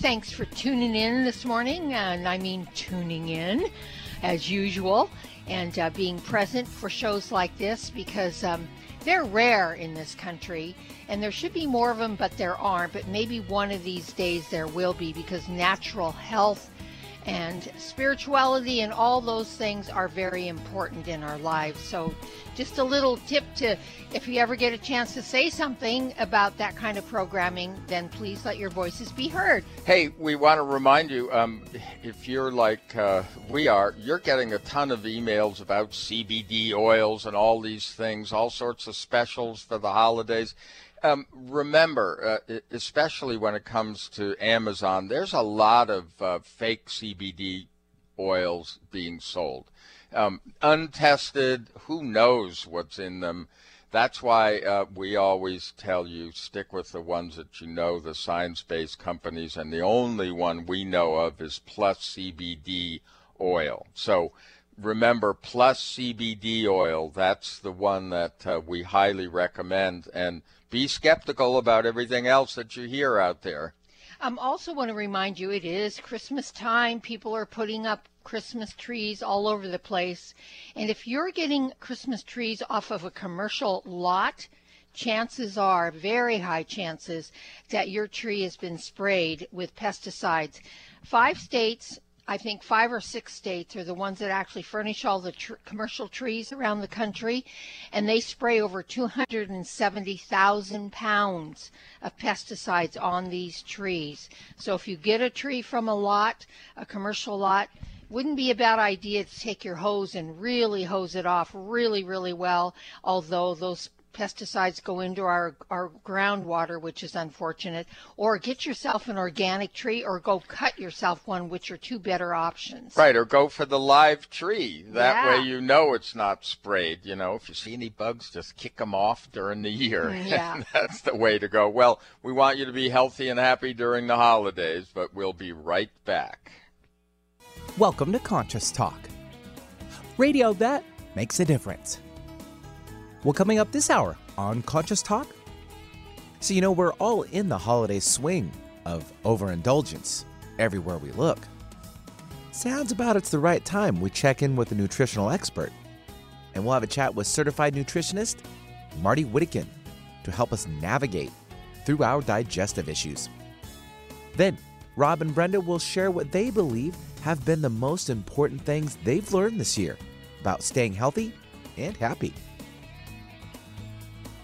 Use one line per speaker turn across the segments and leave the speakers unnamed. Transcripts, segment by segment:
Thanks for tuning in this morning, and I mean tuning in as usual, and uh, being present for shows like this because um, they're rare in this country, and there should be more of them, but there aren't. But maybe one of these days there will be because natural health and spirituality and all those things are very important in our lives. So, just a little tip to if you ever get a chance to say something about that kind of programming, then please let your voices be heard.
Hey, we want to remind you um, if you're like uh, we are, you're getting a ton of emails about CBD oils and all these things, all sorts of specials for the holidays. Um, remember, uh, especially when it comes to Amazon, there's a lot of uh, fake CBD oils being sold. Um, untested, who knows what's in them. That's why uh, we always tell you stick with the ones that you know, the science based companies, and the only one we know of is Plus CBD oil. So remember, Plus CBD oil, that's the one that uh, we highly recommend. And be skeptical about everything else that you hear out there.
I um, also want to remind you it is Christmas time. People are putting up Christmas trees all over the place. And if you're getting Christmas trees off of a commercial lot, chances are, very high chances, that your tree has been sprayed with pesticides. Five states I think five or six states are the ones that actually furnish all the tr- commercial trees around the country, and they spray over 270,000 pounds of pesticides on these trees. So if you get a tree from a lot, a commercial lot, wouldn't be a bad idea to take your hose and really hose it off really, really well, although those pesticides go into our, our groundwater, which is unfortunate, or get yourself an organic tree or go cut yourself one, which are two better options.
Right, or go for the live tree. That yeah. way you know it's not sprayed. You know, if you see any bugs, just kick them off during the year.
Yeah.
That's the way to go. Well, we want you to be healthy and happy during the holidays, but we'll be right back.
Welcome to Conscious Talk, radio that makes a difference. Well, coming up this hour on Conscious Talk. So, you know, we're all in the holiday swing of overindulgence everywhere we look. Sounds about it's the right time we check in with a nutritional expert. And we'll have a chat with certified nutritionist Martie Whittekin to help us navigate through our digestive issues. Then, Rob and Brenda will share what they believe have been the most important things they've learned this year about staying healthy and happy.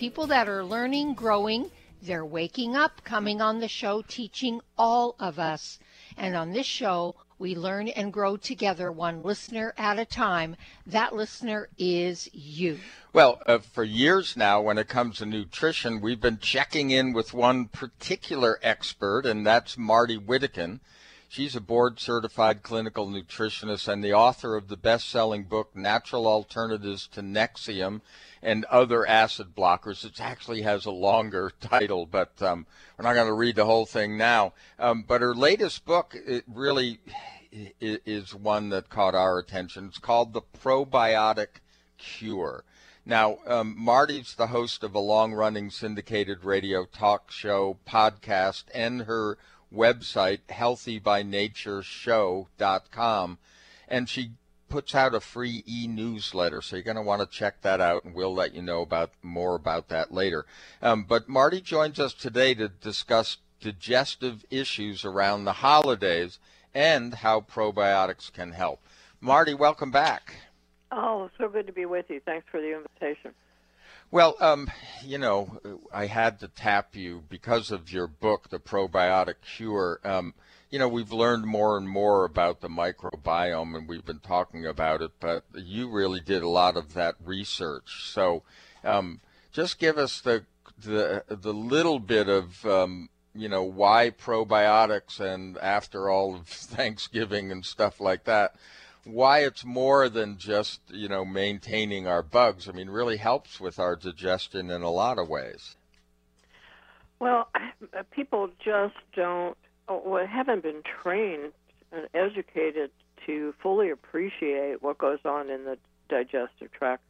people that are learning, growing. They're waking up, coming on the show, teaching all of us. And on this show, we learn and grow together, one listener at a time. That listener is you.
Well, uh, for years now, when it comes to nutrition, we've been checking in with one particular expert, and that's Martie Whittekin. She's a board certified clinical nutritionist and the author of the best selling book, Natural Alternatives to Nexium and other acid blockers. It actually has a longer title, but um, we're not going to read the whole thing now. Um, but her latest book it really is one that caught our attention. It's called The Probiotic Cure. Now, um, Martie's the host of a long running syndicated radio talk show podcast and her website, healthybynatureshow.com. And she puts out a free e-newsletter, so you're going to want to check that out, and we'll let you know about more about that later. Um, but Martie joins us today to discuss digestive issues around the holidays and how probiotics can help. Marty, welcome back.
Oh, so good to be with you. Thanks for the invitation.
Well, um, you know, I had to tap you because of your book, The Probiotic Cure. Um, you know, we've learned more and more about the microbiome and we've been talking about it, but you really did a lot of that research. So, um, just give us the, the, the little bit of, um, you know, why probiotics and after all of Thanksgiving and stuff like that, why it's more than just you know maintaining our bugs. I mean, really helps with our digestion in a lot of ways.
Well, people just don't, Oh, well, haven't been trained and educated to fully appreciate what goes on in the digestive tract.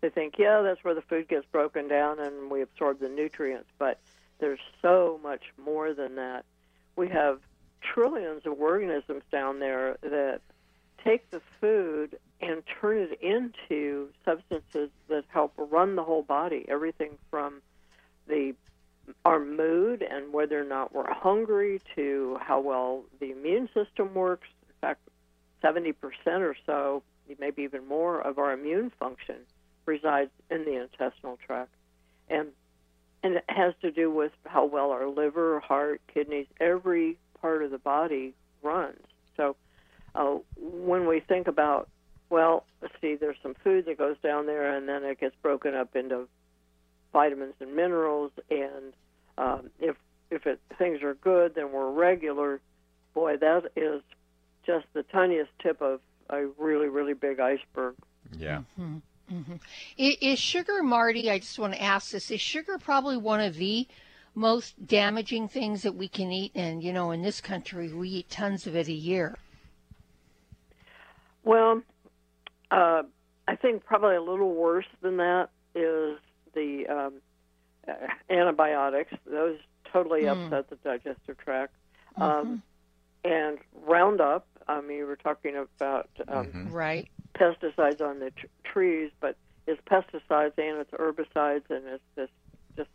They think, yeah, that's where the food gets broken down and we absorb the nutrients, but there's so much more than that. We have trillions of organisms down there that take the food and turn it into substances that help run the whole body. Everything from the our mood and whether or not we're hungry to how well the immune system works. In fact, 70% or so, maybe even more, of our immune function resides in the intestinal tract. And and it has to do with how well our liver, heart, kidneys, every part of the body runs. So uh, when we think about, well, see, there's some food that goes down there, and then it gets broken up into vitamins and minerals, and um, if if it, things are good, then we're regular. Boy, that is just the tiniest tip of a really, really big iceberg.
Yeah.
Mm-hmm. Mm-hmm. Is sugar, Martie? I just want to ask this: Is sugar probably one of the most damaging things that we can eat? And you know, in this country, we eat tons of it a year.
Well, uh, I think probably a little worse than that is the um, uh, antibiotics. Those totally mm. upset the digestive tract. Um, mm-hmm. And Roundup. I mean, you were talking about um,
mm-hmm. right
pesticides on the tr- trees, but it's pesticides and it's herbicides and it's this just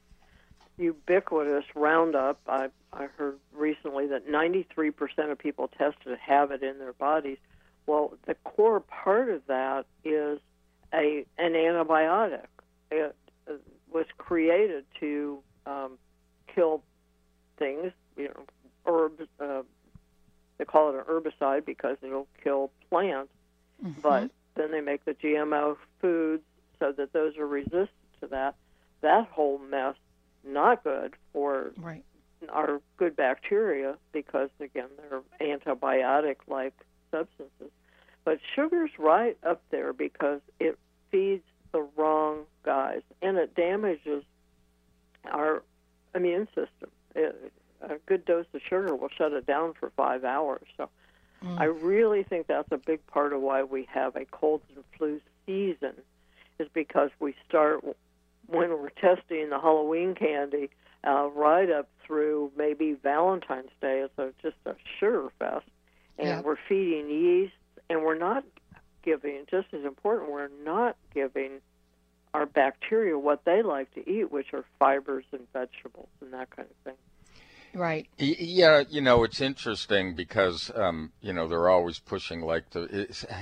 ubiquitous Roundup. I I heard recently that 93% of people tested have it in their bodies. Well, the core part of that is a an antibiotic. It was created to um, kill things, you know, herbs. Uh, they call it an herbicide because it'll kill plants. Mm-hmm. But then they make the GMO foods so that those are resistant to that. That whole mess not good for
right.
our good bacteria because again they're antibiotic like substances. But sugar's right up there because it feeds the wrong guys and it damages our immune system. It, a good dose of sugar will shut it down for five hours. So mm. I really think that's a big part of why we have a cold and flu season is because we start when we're testing the Halloween candy uh, right up through maybe Valentine's Day. It's a, just a sugar fest. And yeah. we're feeding yeast and we're not giving, just as important, we're not giving our bacteria what they like to eat, which are fibers and vegetables and that kind of thing.
Right.
Yeah, you know, it's interesting because, um, you know, they're always pushing like the,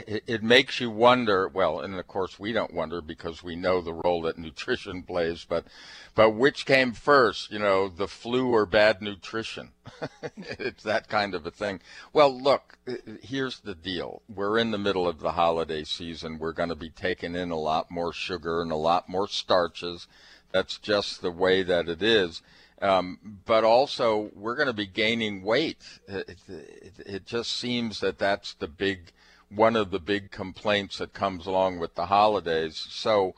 it, it, makes you wonder, well, and of course we don't wonder because we know the role that nutrition plays, but, but which came first, you know, the flu or bad nutrition? it's that kind of a thing. Well, look, here's the deal. We're in the middle of the holiday season. We're going to be taking in a lot more sugar and a lot more starches. That's just the way that it is um, but also, we're going to be gaining weight. It, it, it, just seems that that's the big, one of the big complaints that comes along with the holidays. So,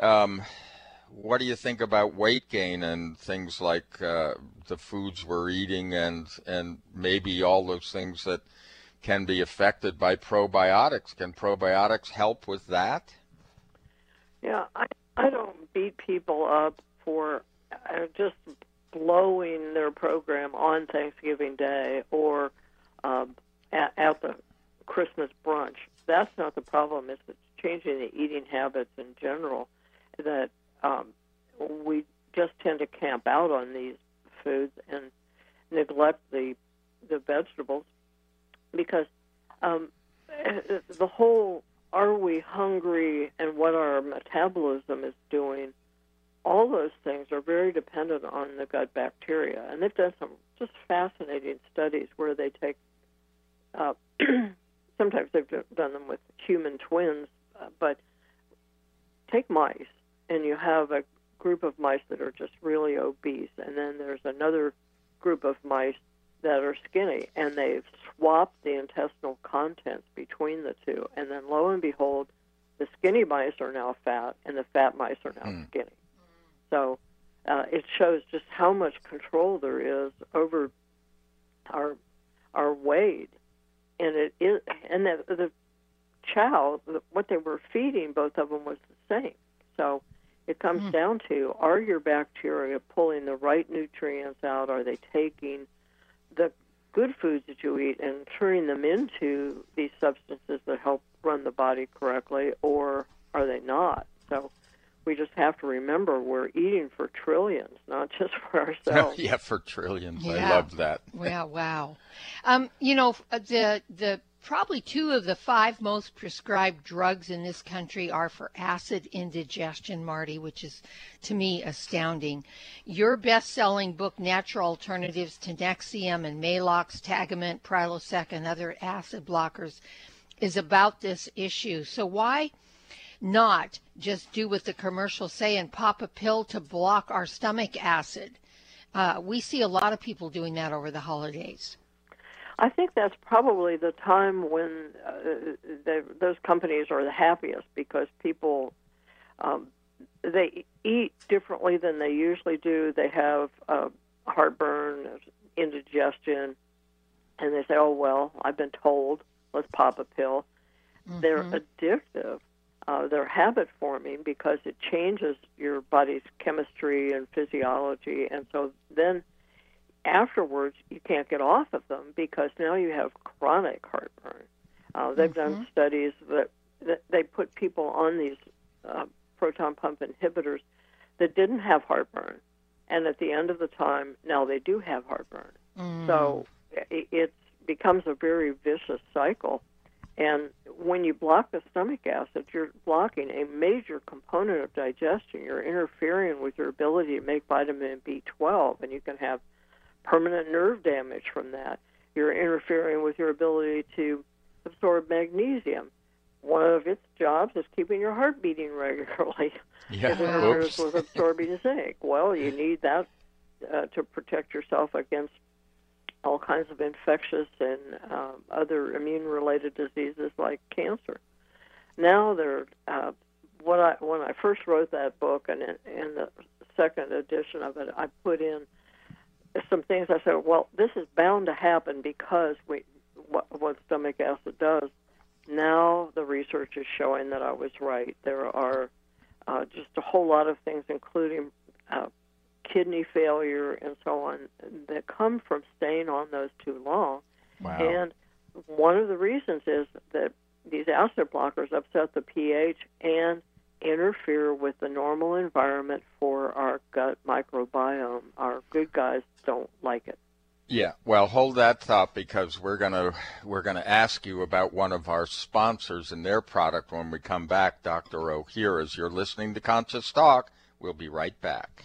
um, what do you think about weight gain and things like uh, the foods we're eating and and maybe all those things that can be affected by probiotics? Can probiotics help with that?
Yeah, I I don't beat people up for uh, just blowing their program on Thanksgiving Day or um, at, at the Christmas brunch. That's not the problem. It's, it's changing the eating habits in general that um, we just tend to camp out on these foods and neglect the the vegetables because um, the whole are we hungry and what our metabolism is doing, all those things are very dependent on the gut bacteria. And they've done some just fascinating studies where they take, uh, sometimes they've done them with human twins, uh, but take mice and you have a group of mice that are just really obese, and then there's another group of mice that are skinny, and they've swapped the intestinal contents between the two, and then lo and behold, the skinny mice are now fat, and the fat mice are now mm. skinny. So uh, it shows just how much control there is over our our weight, and it is, and the, the chow, what they were feeding both of them was the same. So it comes mm. down to are your bacteria pulling the right nutrients out? Are they taking the good foods that you eat and turning them into these substances that help run the body correctly, or are they not? So we just have to remember we're eating for trillions, not just for ourselves.
yeah, for trillions. Yeah. I love that.
yeah, wow. Um, you know, the the probably two of the five most prescribed drugs in this country are for acid indigestion, Martie, which is to me astounding. Your best selling book, Natural Alternatives to Nexium and Maalox, Tagamet, Prilosec, and other acid blockers, is about this issue. So, why? Not just do what the commercials say and pop a pill to block our stomach acid. Uh, we see a lot of people doing that over the holidays.
I think that's probably the time when uh, they, those companies are the happiest because people um, they eat differently than they usually do. They have uh, heartburn, indigestion, and they say, "Oh well, I've been told. Let's pop a pill." Mm-hmm. They're addictive. Uh, they're habit forming because it changes your body's chemistry and physiology, and so then afterwards you can't get off of them because now you have chronic heartburn. Uh, they've mm-hmm. done studies that, that they put people on these uh, proton pump inhibitors that didn't have heartburn, and at the end of the time, now they do have heartburn. Mm. So it, it becomes a very vicious cycle. And when you block the stomach acid, you're blocking a major component of digestion. You're interfering with your ability to make vitamin B12, and you can have permanent nerve damage from that. You're interfering with your ability to absorb magnesium. One of its jobs is keeping your heart beating regularly.
Yeah.
It interferes with absorbing zinc. Well, you need that uh, to protect yourself against all kinds of infectious and uh, other immune-related diseases like cancer. Now, there, uh, when I when I first wrote that book, and in the second edition of it, I put in some things I said, well, this is bound to happen because we what, what stomach acid does. Now the research is showing that I was right. There are uh, just a whole lot of things, including uh, kidney failure and so on, that come from staying on those too long.
Wow.
And one of the reasons is that these acid blockers upset the pH and interfere with the normal environment for our gut microbiome. Our good guys don't like it.
Yeah, well, hold that thought because we're gonna we're gonna ask you about one of our sponsors and their product when we come back, Dr. Ohhira. As you're listening to Conscious Talk, we'll be right back.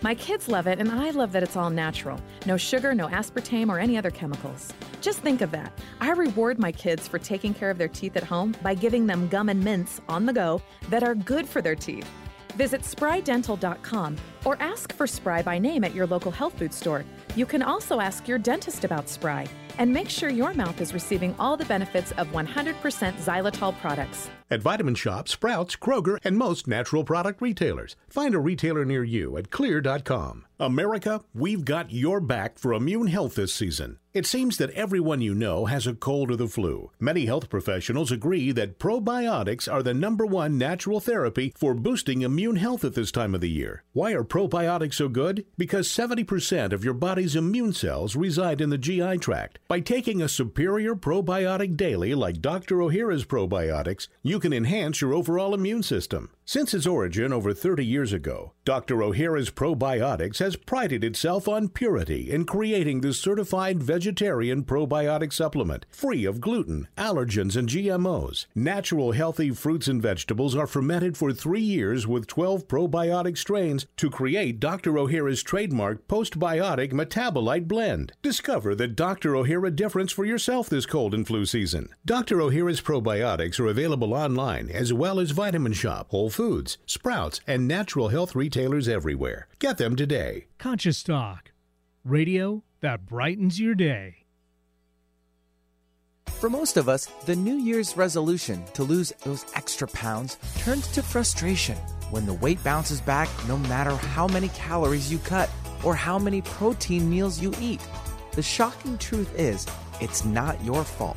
My kids love it, and I love that it's all natural. No sugar, no aspartame, or any other chemicals. Just think of that. I reward my kids for taking care of their teeth at home by giving them gum and mints on the go that are good for their teeth. Visit sprydental.com or ask for Spry by name at your local health food store. You can also ask your dentist about Spry and make sure your mouth is receiving all the benefits of 100% xylitol products.
At Vitamin Shoppe, Sprouts, Kroger, and most natural product retailers. Find a retailer near you at xlear.com. America, we've got your back for immune health this season. It seems that everyone you know has a cold or the flu. Many health professionals agree that probiotics are the number one natural therapy for boosting immune health at this time of the year. Why are probiotics so good? Because 70% of your body's immune cells reside in the GI tract. By taking a superior probiotic daily, like Dr. Ohhira's probiotics, you can enhance your overall immune system. Since its origin over 30 years ago, Dr. Ohhira's Probiotics has prided itself on purity in creating the certified vegetarian probiotic supplement, free of gluten, allergens, and GMOs. Natural healthy fruits and vegetables are fermented for three years with 12 probiotic strains to create Dr. Ohhira's trademark postbiotic metabolite blend. Discover the Dr. Ohhira difference for yourself this cold and flu season. Dr. Ohhira's probiotics are available online as well as Vitamin Shoppe, Whole Foods, Sprouts, and natural health retailers everywhere. Get them today.
Conscious Talk, radio that brightens your day.
For most of us, the New Year's resolution to lose those extra pounds turns to frustration when the weight bounces back no matter how many calories you cut or how many protein meals you eat. The shocking truth is, it's not your fault.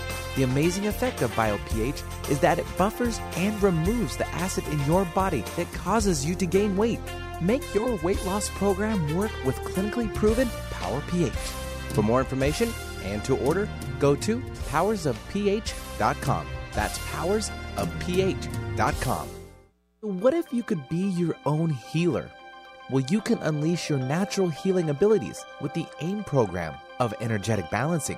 The amazing effect of BioPH is that it buffers and removes the acid in your body that causes you to gain weight. Make your weight loss program work with clinically proven Power pH. For more information and to order, go to powersofph.com. That's powersofph.com. What if you could be your own healer? Well, you can unleash your natural healing abilities with the AIM program of energetic balancing.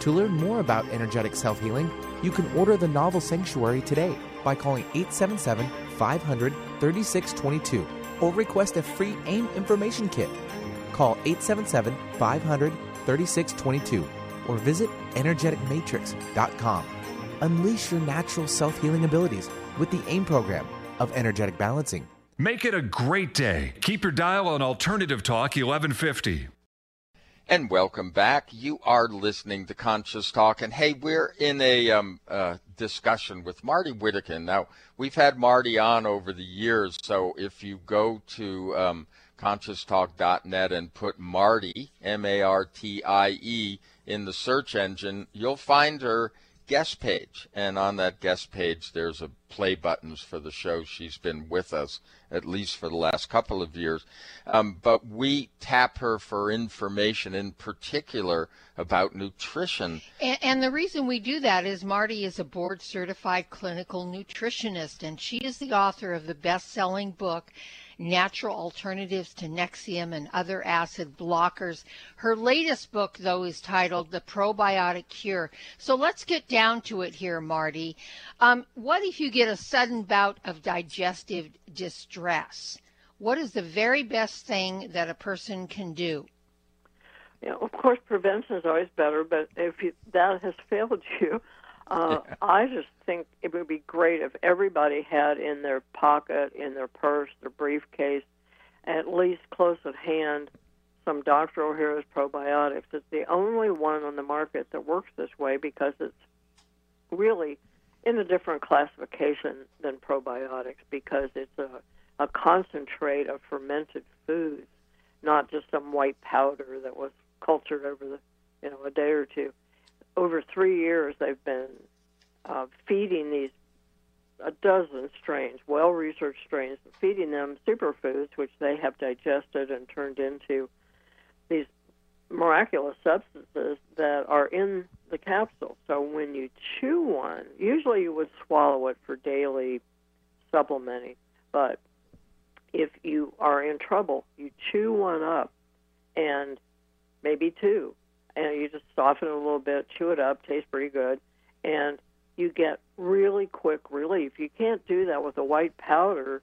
To learn more about energetic self healing, you can order the novel Sanctuary today by calling 877 500 3622 or request a free AIM information kit. Call 877 500 3622 or visit energeticmatrix.com. Unleash your natural self healing abilities with the AIM program of energetic balancing.
Make it a great day. Keep your dial on Alternative Talk 1150.
And welcome back. You are listening to Conscious Talk. And hey, we're in a um, uh, discussion with Martie Whittekin. Now, we've had Martie on over the years. So if you go to um, conscioustalk.net and put Marty, M A R T I E, in the search engine, you'll find her guest page. And on that guest page, there's a play buttons for the show. She's been with us at least for the last couple of years. Um, but we tap her for information in particular about nutrition.
And, and, the reason we do that is Martie is a board certified clinical nutritionist, and she is the author of the best selling book natural alternatives to Nexium and other acid blockers. Her latest book, though, is titled The Probiotic Cure. So let's get down to it here, Martie. Um, what if you get a sudden bout of digestive distress? What is the very best thing that a person can do?
Of course, prevention is always better, but if you, that has failed you, uh, yeah. I just think it would be great if everybody had in their pocket, in their purse, their briefcase, at least close at hand, some Dr. Ohhira's probiotics. It's the only one on the market that works this way because it's really in a different classification than probiotics because it's a, a concentrate of fermented foods, not just some white powder that was cultured over the you know a day or two over three years, they've been uh, feeding these a dozen strains, well researched strains, feeding them superfoods, which they have digested and turned into these miraculous substances that are in the capsule. So when you chew one, usually you would swallow it for daily supplementing, but if you are in trouble, you chew one up and maybe two, and you just soften it a little bit, chew it up, tastes pretty good, and you get really quick relief. You can't do that with a white powder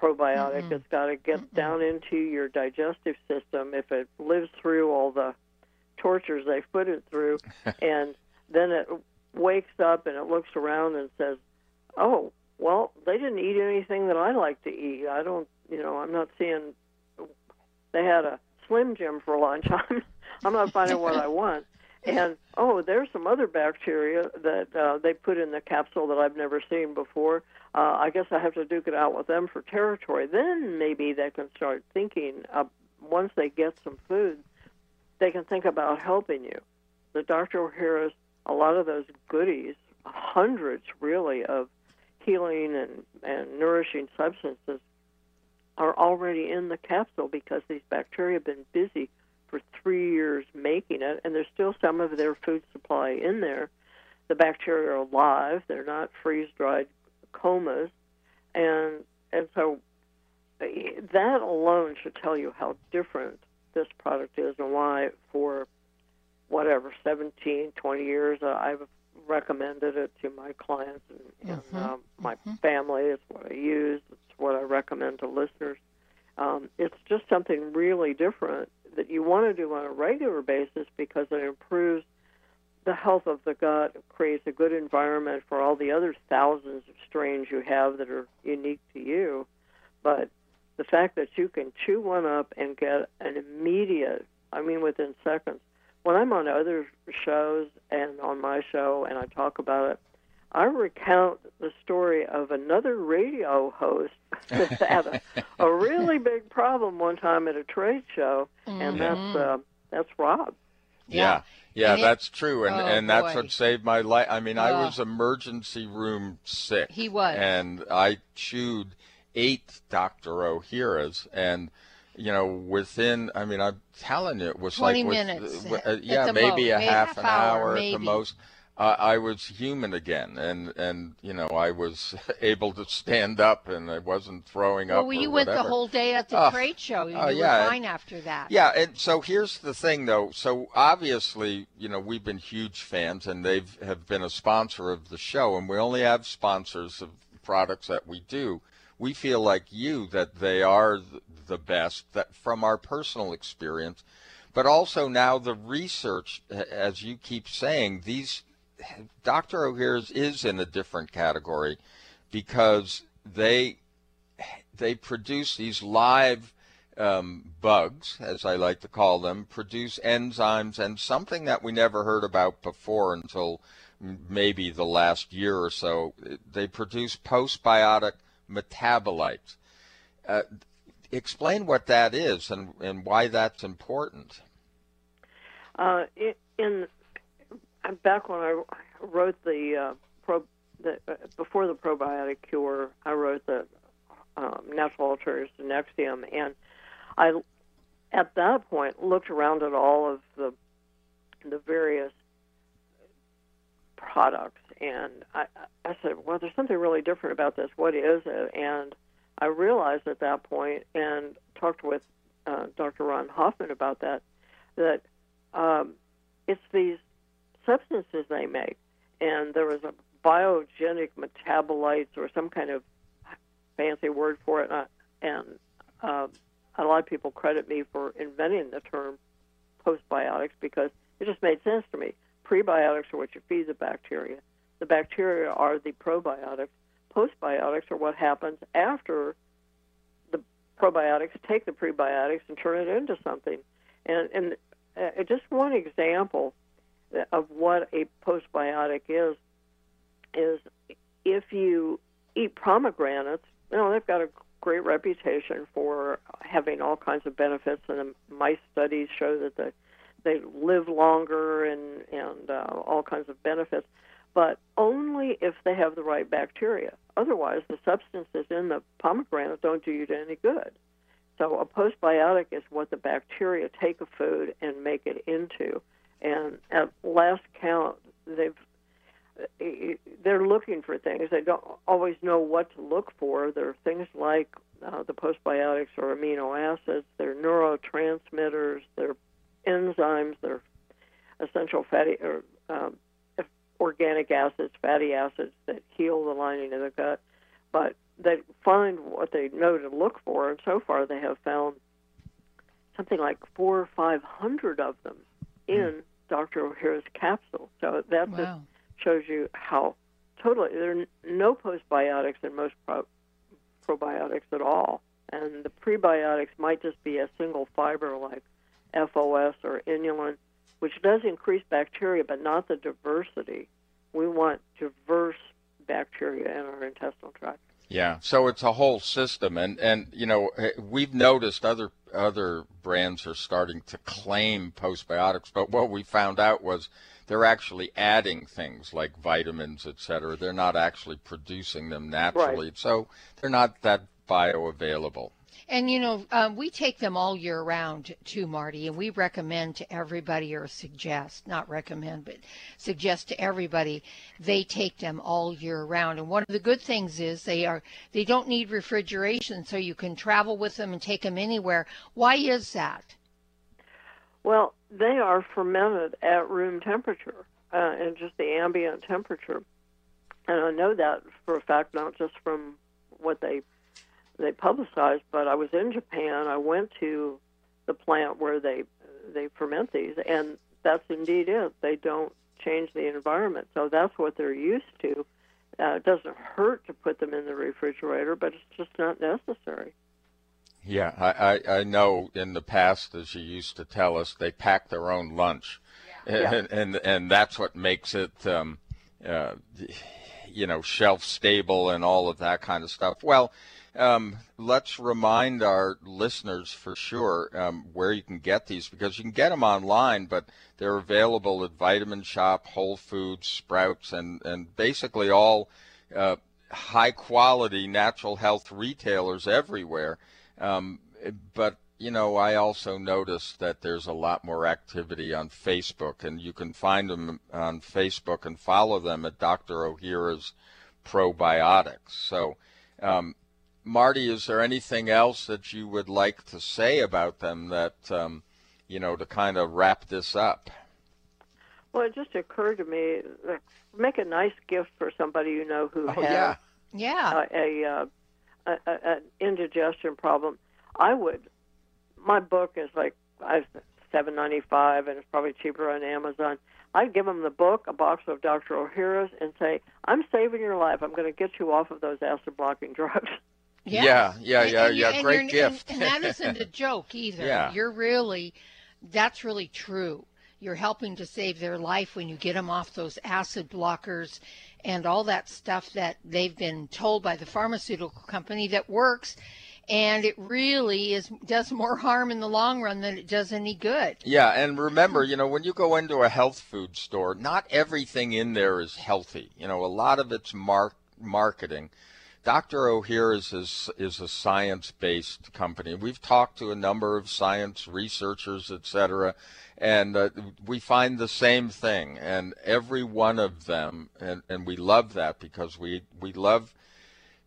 probiotic.
Mm-hmm.
It's got to get mm-hmm. down into your digestive system if it lives through all the tortures they've put it through, and then it wakes up and it looks around and says, "Oh, well, they didn't eat anything that I like to eat. I don't, you know, I'm not seeing. They had a Slim Jim for lunch. I'm, I'm not finding what I want." And oh, there's some other bacteria that uh, they put in the capsule that I've never seen before. Uh, I guess I have to duke it out with them for territory. Then maybe they can start thinking. Uh, once they get some food, they can think about helping you. The Dr. Ohhira's, a lot of those goodies, hundreds really of healing and, and nourishing substances are already in the capsule because these bacteria have been busy for three years making it, and there's still some of their food supply in there. The bacteria are alive; they're not freeze-dried comas, and and so that alone should tell you how different this product is and why for whatever 17, 20 years uh, I've recommended it to my clients and, and mm-hmm. um, my mm-hmm. family. It's what I use. It's what I recommend to listeners. Um, it's just something really different that you want to do on a regular basis because it improves the health of the gut, creates a good environment for all the other thousands of strains you have that are unique to you. But the fact that you can chew one up and get an immediate, I mean, within seconds. When I'm on other shows and on my show and I talk about it, I recount the story of another radio host that had a, a really big problem one time at a trade show, mm-hmm. and that's uh, that's Rob.
Yeah, yeah, yeah that's true, and oh, and that's boy. what saved my life. I mean, I was emergency room sick.
He was,
and I chewed eight Dr. Ohhira's, and you know, within, I mean, I'm telling you, it was
20
like,
minutes.
With, uh, yeah, maybe most. a half, half, an hour, hour at the most uh, I was human again, and and you know I was able to stand up, and I wasn't throwing
well,
up.
Well, you
went
the whole day at the uh, trade show. You uh, yeah, were fine after that.
Yeah, and so here's the thing, though. So obviously, you know, we've been huge fans, and they've have been a sponsor of the show, and we only have sponsors of products that we do. We feel like you that they are the best that from our personal experience, but also now the research, as you keep saying, these Dr. Ohhira's is in a different category because they they produce these live um, bugs, as I like to call them, produce enzymes and something that we never heard about before until maybe the last year or so. They produce postbiotic metabolites. Uh, explain what that is and, and why that's important.
Uh, in back when I wrote the, uh, pro, the uh, before the probiotic cure, I wrote the um, natural alternatives to Nexium, and I at that point looked around at all of the the various products, and I, I said, "Well, there's something really different about this. What is it?" And I realized at that point, and talked with uh, Dr. Ron Hoffman about that, that um, it's these substances they make. And there was a biogenic metabolites or some kind of fancy word for it. And uh, a lot of people credit me for inventing the term postbiotics because it just made sense to me. Prebiotics are what you feed the bacteria. The bacteria are the probiotics. Postbiotics are what happens after the probiotics take the prebiotics and turn it into something. And, and uh, just one example of what a postbiotic is is if you eat pomegranates, you know they've got a great reputation for having all kinds of benefits, and the mice studies show that they they live longer and and uh, all kinds of benefits, but only if they have the right bacteria. Otherwise, the substances in the pomegranate don't do you any good. So a postbiotic is what the bacteria take a food and make it into. And at last count, they've they're looking for things. They don't always know what to look for. There are things like uh, the postbiotics or amino acids. They're neurotransmitters. They're enzymes. They're essential fatty or um, organic acids, fatty acids that heal the lining of the gut. But they find what they know to look for, and so far they have found something like four or five hundred of them in mm. Dr. Ohhira's capsule. So that wow. just shows you how totally there are no postbiotics in most pro- probiotics at all, and the prebiotics might just be a single fiber like FOS or inulin, which does increase bacteria, but not the diversity. We want diverse bacteria in our intestinal tract.
Yeah, so it's a whole system, and and you know eh, we've noticed other other brands are starting to claim postbiotics, but what we found out was they're actually adding things like vitamins, et cetera. They're not actually producing them naturally,
right.
so they're not that bioavailable.
And you know, um, we take them all year round too, Martie, and we recommend to everybody or suggest, not recommend, but suggest to everybody they take them all year round. And one of the good things is they are they don't need refrigeration, so you can travel with them and take them anywhere. Why is that?
Well, they are fermented at room temperature uh, and just the ambient temperature. And I know that for a fact, not just from what they they publicized, but I was in Japan. I went to the plant where they they ferment these, and that's indeed it. They don't change the environment, so that's what they're used to. Uh, it doesn't hurt to put them in the refrigerator, but it's just not necessary.
Yeah, I, I, I know in the past, as you used to tell us, they pack their own lunch,
yeah.
and, and and that's what makes it, um, uh, you know, shelf stable and all of that kind of stuff. Well, um, let's remind our listeners for sure um, where you can get these because you can get them online, but they're available at Vitamin Shoppe, Whole Foods, Sprouts, and, and basically all uh, high quality natural health retailers everywhere. Um, but you know, I also noticed that there's a lot more activity on Facebook, and you can find them on Facebook and follow them at Dr. Ohhira's Probiotics. So, um, Martie, is there anything else that you would like to say about them that, um, you know, to kind of wrap this up?
Well, it just occurred to me, make a nice gift for somebody you know who
oh,
has
yeah.
Yeah.
a, a, a, a, an indigestion problem. I would. My book is like I've seven ninety five, and it's probably cheaper on Amazon. I'd give them the book, a box of Dr. Ohhira's, and say, "I'm saving your life. I'm going to get you off of those acid blocking drugs."
Yes.
Yeah, yeah,
and,
yeah,
and
yeah. Great gift.
And, and that isn't a joke either.
Yeah.
You're really, that's really true. You're helping to save their life when you get them off those acid blockers and all that stuff that they've been told by the pharmaceutical company that works and it really is does more harm in the long run than it does any good.
Yeah, and remember, hmm. you know, when you go into a health food store, not everything in there is healthy. You know, a lot of it's mark marketing. Dr. Ohhira's is, is a science-based company. We've talked to a number of science researchers, et cetera, and uh, we find the same thing. And every one of them, and, and we love that because we, we love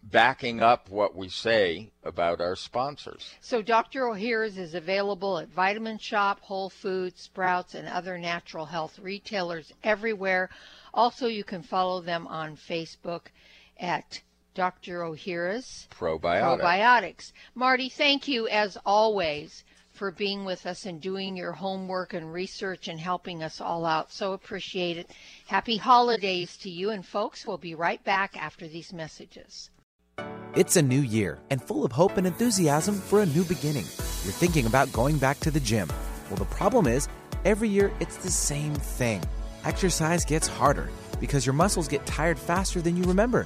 backing up what we say about our sponsors.
So Dr. Ohhira's is available at Vitamin Shoppe, Whole Foods, Sprouts, and other natural health retailers everywhere. Also, you can follow them on Facebook at Dr. Ohhira's
Probiotics.
Probiotics. Martie, thank you as always for being with us and doing your homework and research and helping us all out. So appreciate it. Happy holidays to you and folks. We'll be right back after these messages.
It's a new year and full of hope and enthusiasm for a new beginning. You're thinking about going back to the gym. Well, the problem is, every year it's the same thing. Exercise gets harder because your muscles get tired faster than you remember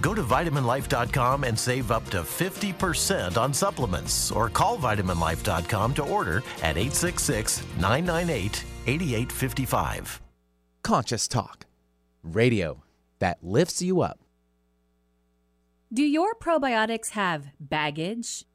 Go to vitaminlife.com and save up to 50% on supplements or call vitaminlife.com to order at 866 998 8855.
Conscious Talk, radio that lifts you up.
Do your probiotics have baggage?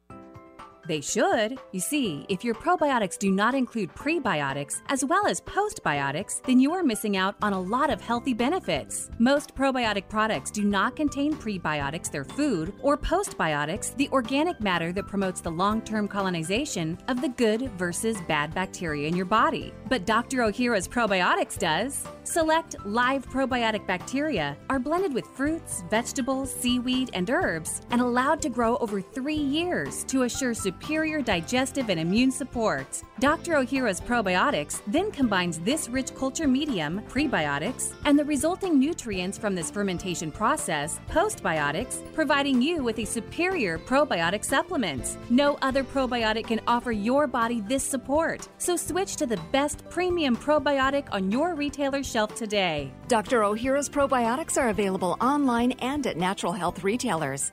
They should. You see, if your probiotics do not include prebiotics as well as postbiotics, then you are missing out on a lot of healthy benefits. Most probiotic products do not contain prebiotics, their food, or postbiotics, the organic matter that promotes the long term colonization of the good versus bad bacteria in your body. But Dr. Ohhira's probiotics does. Select live probiotic bacteria are blended with fruits, vegetables, seaweed, and herbs and allowed to grow over three years to assure superior digestive and immune support. Dr. Ohhira's probiotics then combines this rich culture medium, prebiotics, and the resulting nutrients from this fermentation process, postbiotics, providing you with a superior probiotic supplement. No other probiotic can offer your body this support, so switch to the best premium probiotic on your retailer shelf today.
Dr. Ohhira's probiotics are available online and at natural health retailers.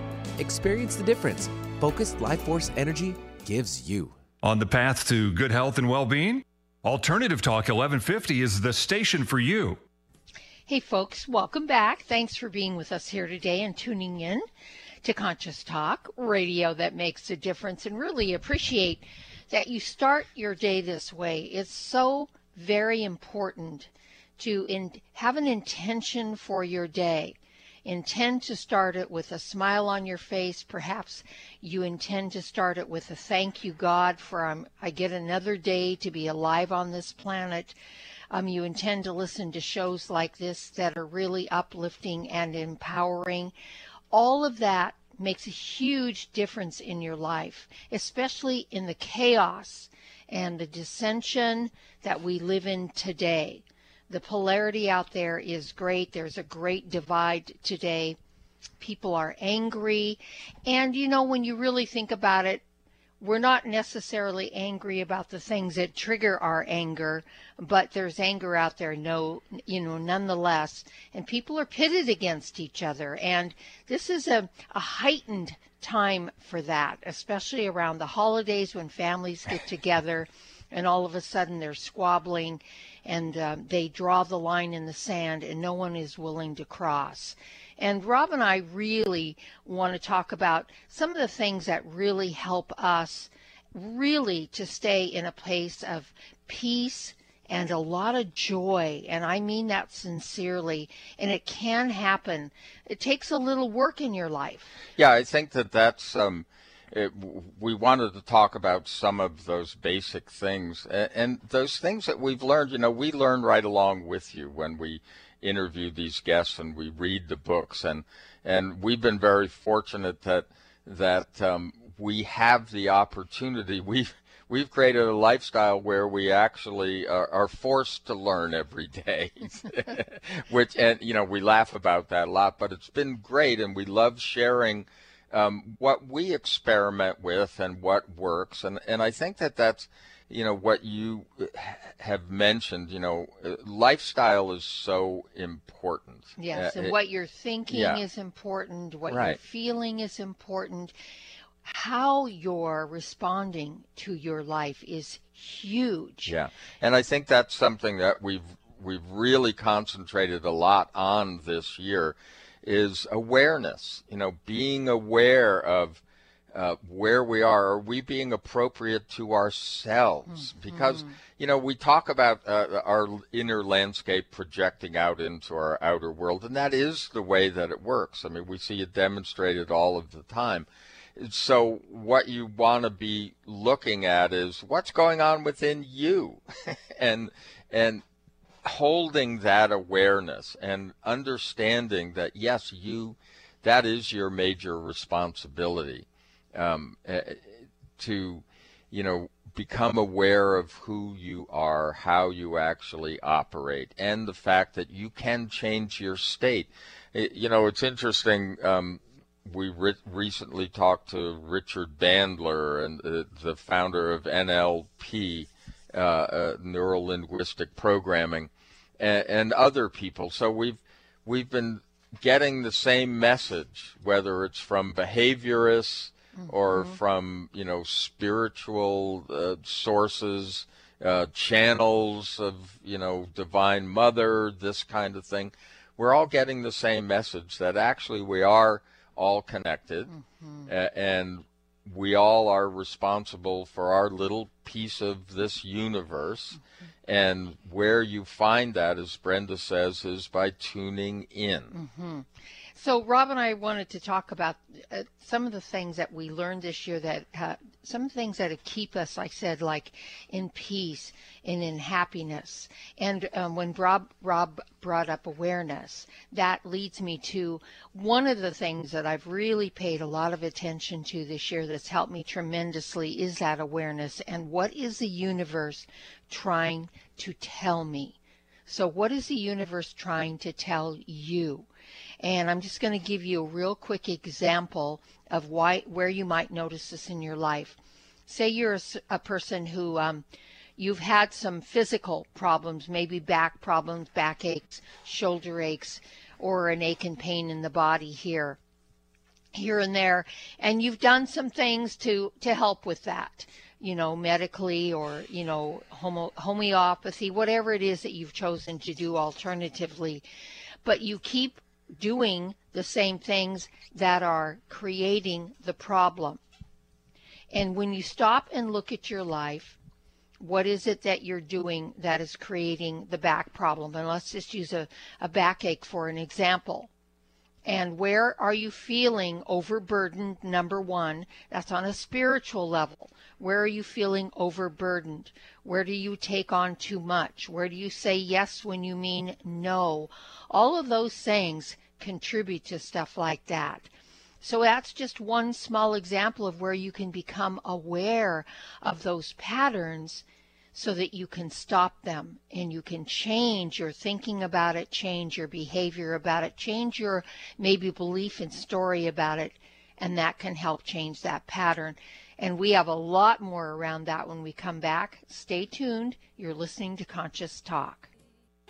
Experience the difference Focused Life Force Energy gives you.
On the path to good health and well being? Alternative Talk 1150 is the station for you.
Hey, folks, welcome back. Thanks for being with us here today and tuning in to Conscious Talk, radio that makes a difference, and really appreciate that you start your day this way. It's so very important to in, have an intention for your day. Intend to start it with a smile on your face. Perhaps you intend to start it with a thank you, God, for um, I get another day to be alive on this planet. Um, you intend to listen to shows like this that are really uplifting and empowering. All of that makes a huge difference in your life, especially in the chaos and the dissension that we live in today. The polarity out there is great. There's a great divide today. People are angry. And, you know, when you really think about it, we're not necessarily angry about the things that trigger our anger, but there's anger out there, no, you know, nonetheless. And people are pitted against each other. And this is a, a heightened time for that, especially around the holidays when families get together and all of a sudden they're squabbling and uh, they draw the line in the sand and no one is willing to cross. And Rob and I really want to talk about some of the things that really help us really to stay in a place of peace and a lot of joy. And I mean that sincerely. And it can happen. It takes a little work in your life.
Yeah, I think that that's. Um, it, we wanted to talk about some of those basic things and, and those things that we've learned. You know, we learn right along with you when we interview these guests and we read the books and and we've been very fortunate that that um, we have the opportunity we've we've created a lifestyle where we actually are, are forced to learn every day which and you know we laugh about that a lot but it's been great and we love sharing um, what we experiment with and what works. And and I think that that's you know what you have mentioned you know lifestyle is so important.
Yes uh, and it, what you're thinking yeah. is important what right. you're feeling is important. How you're responding to your life is huge.
Yeah. And i think that's something that we've we've really concentrated a lot on this year is awareness you know being aware of uh, where we are, are we being appropriate to ourselves? Mm-hmm. Because, you know, we talk about uh, our inner landscape projecting out into our outer world, and that is the way that it works. I mean, we see it demonstrated all of the time. So, what you want to be looking at is what's going on within you, and and holding that awareness and understanding that yes, you that is your major responsibility um, uh, to, you know, become aware of who you are, how you actually operate, and the fact that you can change your state. It, you know, it's interesting. Um, we re- recently talked to Richard Bandler, and uh, the founder of NLP, Neuro Linguistic Programming, and, and other people. So we've we've been getting the same message, whether it's from behaviorists mm-hmm. or from you know spiritual uh, sources, uh, channels of you know Divine Mother, this kind of thing. We're all getting the same message that actually we are all connected, mm-hmm. and we all are responsible for our little piece of this universe. Mm-hmm. And where you find that, as Brenda says, is by tuning in.
Mm-hmm. So, Rob and I wanted to talk about uh, some of the things that we learned this year that uh, some things that keep us, like I said, like in peace and in happiness. And um, when Rob Rob brought up awareness, that leads me to one of the things that I've really paid a lot of attention to this year that's helped me tremendously is that awareness and what is the universe trying to tell me. So, what is the universe trying to tell you? And I'm just going to give you a real quick example of why where you might notice this in your life. Say you're a, a person who um, you've had some physical problems, maybe back problems, back aches, shoulder aches, or an ache and pain in the body here here and there and you've done some things to to help with that you know medically or you know homo, homeopathy whatever it is that you've chosen to do alternatively but you keep doing the same things that are creating the problem. And when you stop and look at your life, what is it that you're doing that is creating the back problem? And let's just use a, a backache for an example. And where are you feeling overburdened? Number one, that's on a spiritual level. Where are you feeling overburdened? Where do you take on too much? Where do you say yes when you mean no? All of those things contribute to stuff like that. So that's just one small example of where you can become aware of those patterns so that you can stop them and you can change your thinking about it, change your behavior about it, change your maybe belief and story about it, and that can help change that pattern. And we have a lot more around that when we come back. Stay tuned. You're listening to Conscious Talk.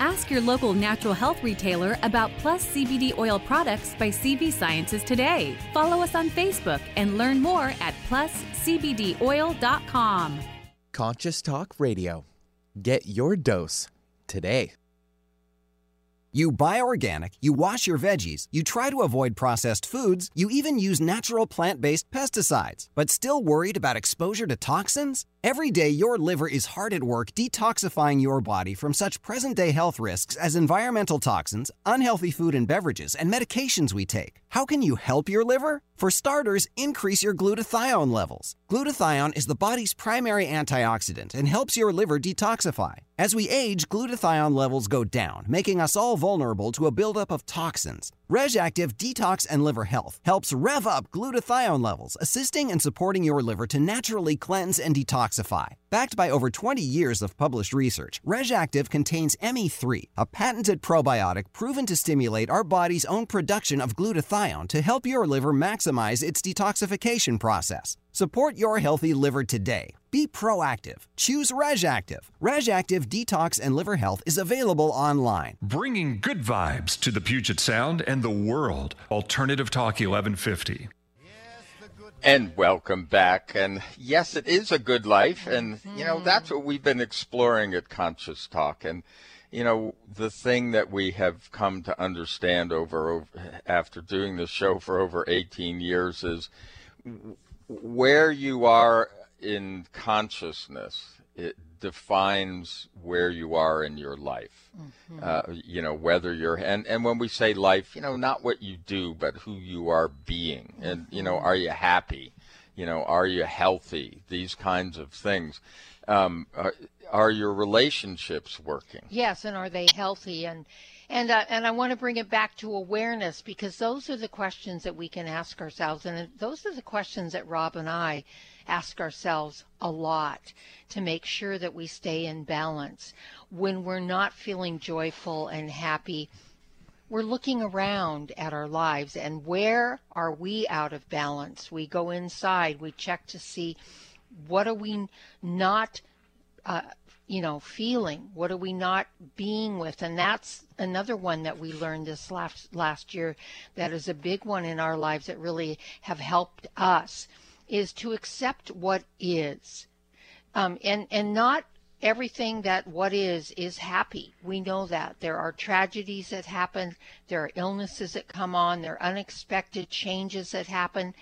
Ask your local natural health retailer about Plus CBD oil products by CV Sciences today. Follow us on Facebook and learn more at pluscbdoil.com.
Conscious Talk Radio. Get your dose today.
You buy organic, you wash your veggies, you try to avoid processed foods, you even use natural plant based pesticides, but still worried about exposure to toxins? Every day, your liver is hard at work detoxifying your body from such present day health risks as environmental toxins, unhealthy food and beverages, and medications we take. How can you help your liver? For starters, increase your glutathione levels. Glutathione is the body's primary antioxidant and helps your liver detoxify. As we age, glutathione levels go down, making us all vulnerable to a buildup of toxins. Reg'Activ Detox and Liver Health helps rev up glutathione levels, assisting and supporting your liver to naturally cleanse and detoxify. Backed by over 20 years of published research, Reg'Activ contains ME3, a patented probiotic proven to stimulate our body's own production of glutathione to help your liver maximize its detoxification process. Support your healthy liver today. Be proactive. Choose Reg'Activ. Reg'Activ Detox and Liver Health is available online.
Bringing good vibes to the Puget Sound and the world. Alternative Talk 1150.
And welcome back. And yes, it is a good life. And, you know, that's what we've been exploring at Conscious Talk. And, you know, the thing that we have come to understand over, over after doing this show for over 18 years is where you are in consciousness, it defines where you are in your life. Mm-hmm. Uh, you know, whether you're, and, and when we say life, you know, not what you do, but who you are being. And, you know, mm-hmm. are you happy? You know, are you healthy? These kinds of things. Um, are, are your relationships working?
Yes, and are they healthy? And and uh, and I want to bring it back to awareness because those are the questions that we can ask ourselves, and those are the questions that Rob and I ask ourselves a lot to make sure that we stay in balance. When we're not feeling joyful and happy, we're looking around at our lives and where are we out of balance? We go inside, we check to see what are we not uh, you know, feeling? What are we not being with? And that's another one that we learned this last last year that is a big one in our lives that really have helped us is to accept what is. Um, and and not everything that what is is happy. We know that there are tragedies that happen, there are illnesses that come on, there are unexpected changes that happen.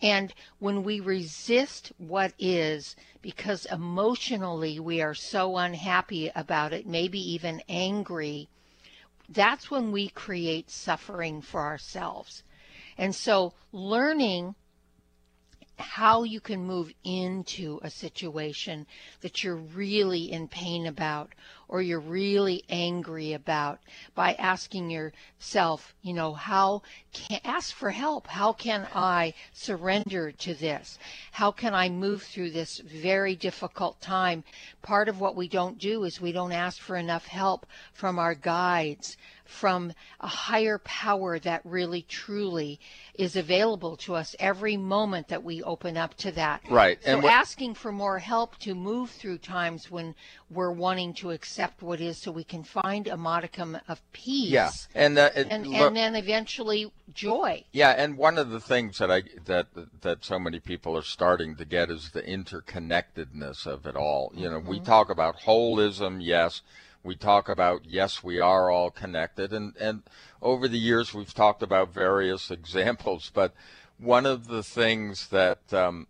And when we resist what is, because emotionally we are so unhappy about it, maybe even angry, that's when we create suffering for ourselves. And so learning how you can move into a situation that you're really in pain about or you're really angry about by asking yourself, you know, how can ask for help? How can I surrender to this? How can I move through this very difficult time? Part of what we don't do is we don't ask for enough help from our guides, from a higher power that really truly is available to us every moment that we open up to that.
Right.
So and asking for more help to move through times when we're wanting to accept what is so we can find a modicum of peace.
Yeah. And uh,
and, and then eventually joy.
Yeah, and one of the things that I that that so many people are starting to get is the interconnectedness of it all. You know, mm-hmm. we talk about holism, yes, we talk about yes, we are all connected, and and over the years we've talked about various examples, but one of the things that um,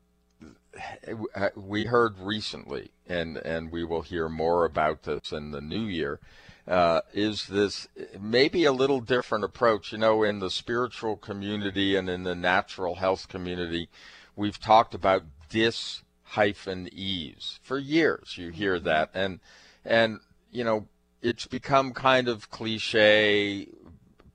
we heard recently, and and we will hear more about this in the new year, uh, is this maybe a little different approach. You know, in the spiritual community and in the natural health community, we've talked about dis hyphen ease for years. You hear mm-hmm. that, and and you know it's become kind of cliche.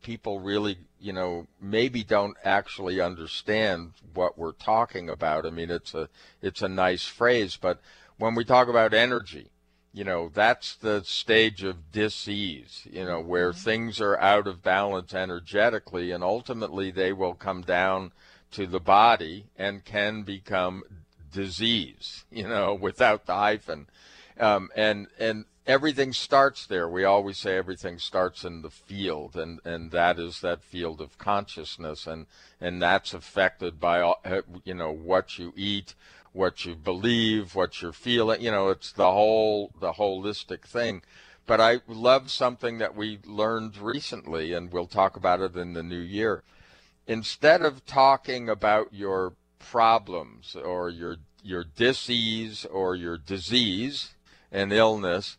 People really, you know, maybe don't actually understand what we're talking about. I mean, it's a it's a nice phrase, but when we talk about energy, you know, that's the stage of disease, you know, where mm-hmm. things are out of balance energetically, and ultimately they will come down to the body and can become disease, you know, without the hyphen. Um, and and everything starts there. We always say everything starts in the field, and, and that is that field of consciousness, and and that's affected by uh, you know what you eat, what you believe, what you're feeling. You know, it's the whole the holistic thing. But I love something that we learned recently, and we'll talk about it in the new year. Instead of talking about your problems or your your disease or your disease and illness,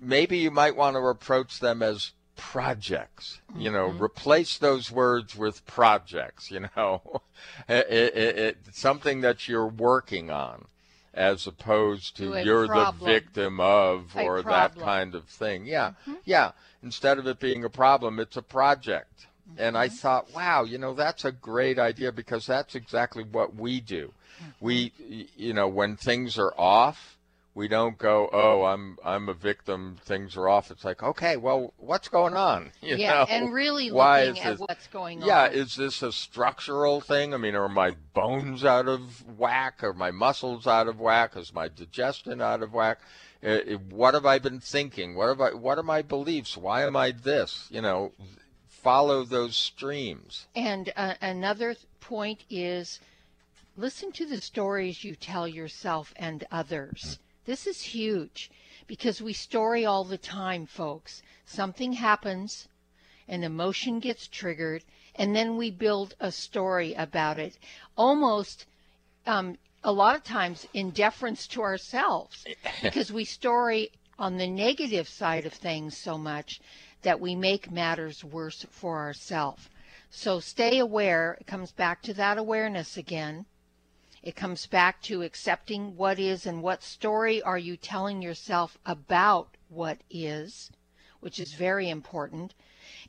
maybe you might want to approach them as projects. You know, mm-hmm. replace those words with projects. You know, it, it, it, something that you're working on, as opposed to, to you're problem. the victim of a or problem. that kind of thing. Yeah, mm-hmm. yeah. Instead of it being a problem, it's a project. Mm-hmm. And I mm-hmm. thought, wow, you know, that's a great idea because that's exactly what we do. We, mm-hmm. you know, when things are off, we don't go, oh, I'm I'm a victim. Things are off. It's like, okay, well, what's going on?
You yeah, know? and really Why looking at this, what's going
on. Yeah, is this a structural thing? I mean, are my bones out of whack? Are my muscles out of whack? Is my digestion out of whack? Uh, what have I been thinking? What have I? What are my beliefs? Why am I this? You know, follow those streams.
And uh, another point is, listen to the stories you tell yourself and others. This is huge because we story all the time, folks. Something happens, an emotion gets triggered, and then we build a story about it, almost um, a lot of times in deference to ourselves, because we story on the negative side of things so much that we make matters worse for ourselves. So stay aware. It comes back to that awareness again. It comes back to accepting what is and what story are you telling yourself about what is, which is very important.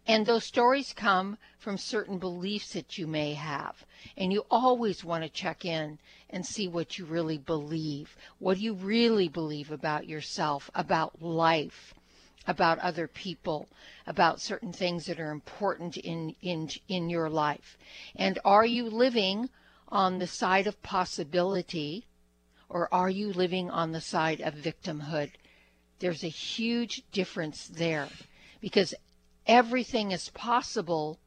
And those stories come from certain beliefs that you may have. And you always want to check in and see what you really believe. What do you really believe about yourself, about life, about other people, about certain things that are important in, in, in your life? And are you living on the side of possibility or are you living on the side of victimhood? There's a huge difference there because everything is possible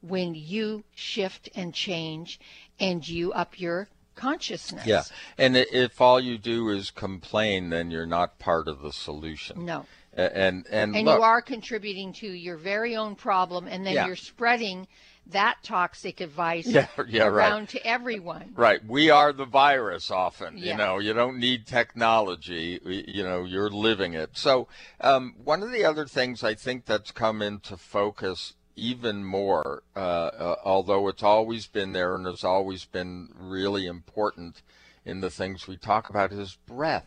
when you shift and change and you up your consciousness.
Yeah. And if all you do is complain, then you're not part of the solution.
No.
And and,
and
look,
you are contributing to your very own problem and then yeah. you're spreading that toxic advice yeah, yeah, around right. to everyone.
Right. We are the virus often. Yeah. You know, you don't need technology. You know, you're living it. So, um, one of the other things I think that's come into focus even more, uh, uh, although it's always been there and has always been really important in the things we talk about, is breath.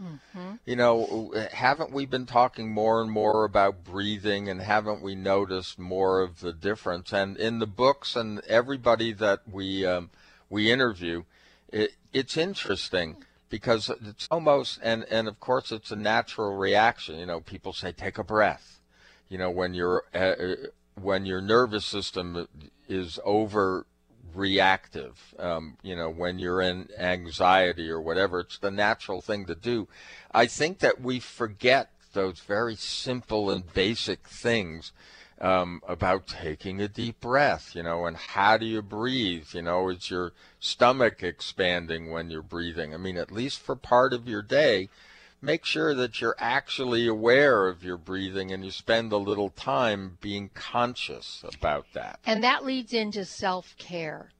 Mm-hmm. You know, haven't we been talking more and more about breathing and haven't we noticed more of the difference? And in the books and everybody that we um, we interview, it, it's interesting because it's almost and and of course it's a natural reaction. You know, people say take a breath. You know, when your uh, when your nervous system is over reactive. Um, you know, when you're in anxiety or whatever, it's the natural thing to do. I think that we forget those very simple and basic things um, about taking a deep breath, you know, and how do you breathe? You know, is your stomach expanding when you're breathing? I mean, at least for part of your day, make sure that you're actually aware of your breathing and you spend a little time being conscious about that.
And that leads into self care.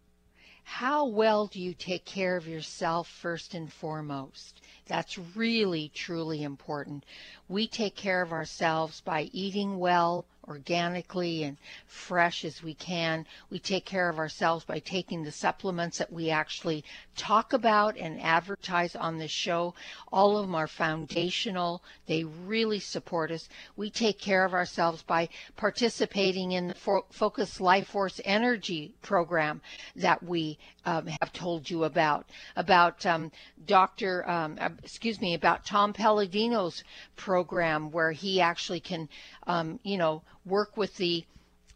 How well do you take care of yourself first and foremost? That's really, truly important. We take care of ourselves by eating well, organically and fresh as we can. We take care of ourselves by taking the supplements that we actually talk about and advertise on this show. All of them are foundational. They really support us. We take care of ourselves by participating in the Focus Life Force Energy program that we um, have told you about, about um, Dr. Um, uh, excuse me, about Tom Paladino's program where he actually can, um, you know, work with the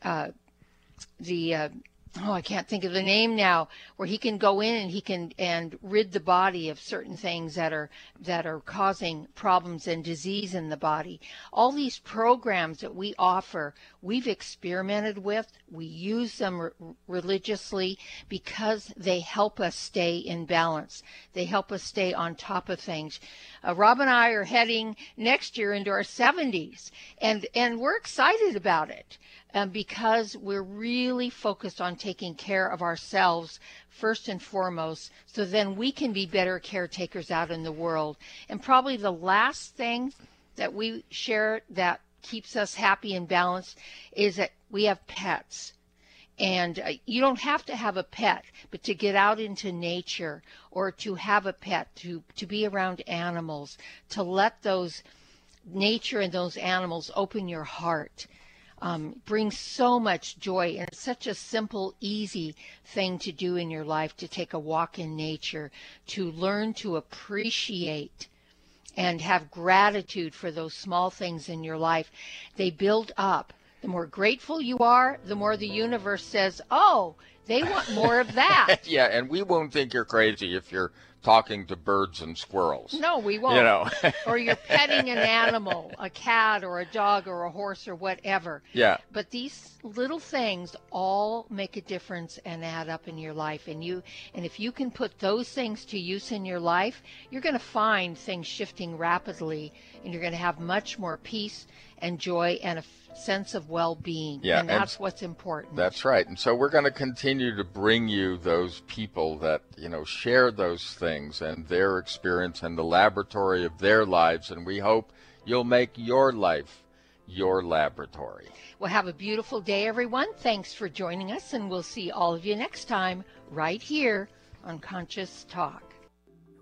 uh, the uh, oh I can't think of the name now where he can go in and he can and rid the body of certain things that are that are causing problems and disease in the body. All these programs that we offer, we've experimented with. We use them re- religiously because they help us stay in balance. They help us stay on top of things. Uh, Rob and I are heading next year into our 70s, and and we're excited about it um, because we're really focused on taking care of ourselves first and foremost, so then we can be better caretakers out in the world. And probably the last thing that we share that keeps us happy and balanced is that we have pets. And uh, you don't have to have a pet, but to get out into nature or to have a pet, to, to be around animals, to let those nature and those animals open your heart um, brings so much joy and it's such a simple, easy thing to do in your life to take a walk in nature, to learn to appreciate and have gratitude for those small things in your life. They build up. The more grateful you are, the more the universe says, oh, they want more of that.
yeah, and we won't think you're crazy if you're talking to birds and squirrels.
No, we won't.
You know.
or you're petting an animal, a cat or a dog or a horse or whatever.
Yeah.
But these little things all make a difference and add up in your life and you and if you can put those things to use in your life, you're going to find things shifting rapidly and you're going to have much more peace and joy and a sense of well-being
yeah,
and that's and what's important.
that's right. And so we're going to continue to bring you those people that you know share those things and their experience and the laboratory of their lives and we hope you'll make your life your laboratory.
Well have a beautiful day everyone. Thanks for joining us and we'll see all of you next time right here on conscious talk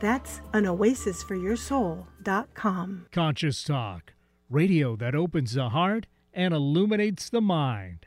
That's anoasisforyoursoul.com.
Conscious Talk, radio that opens the heart and illuminates the mind.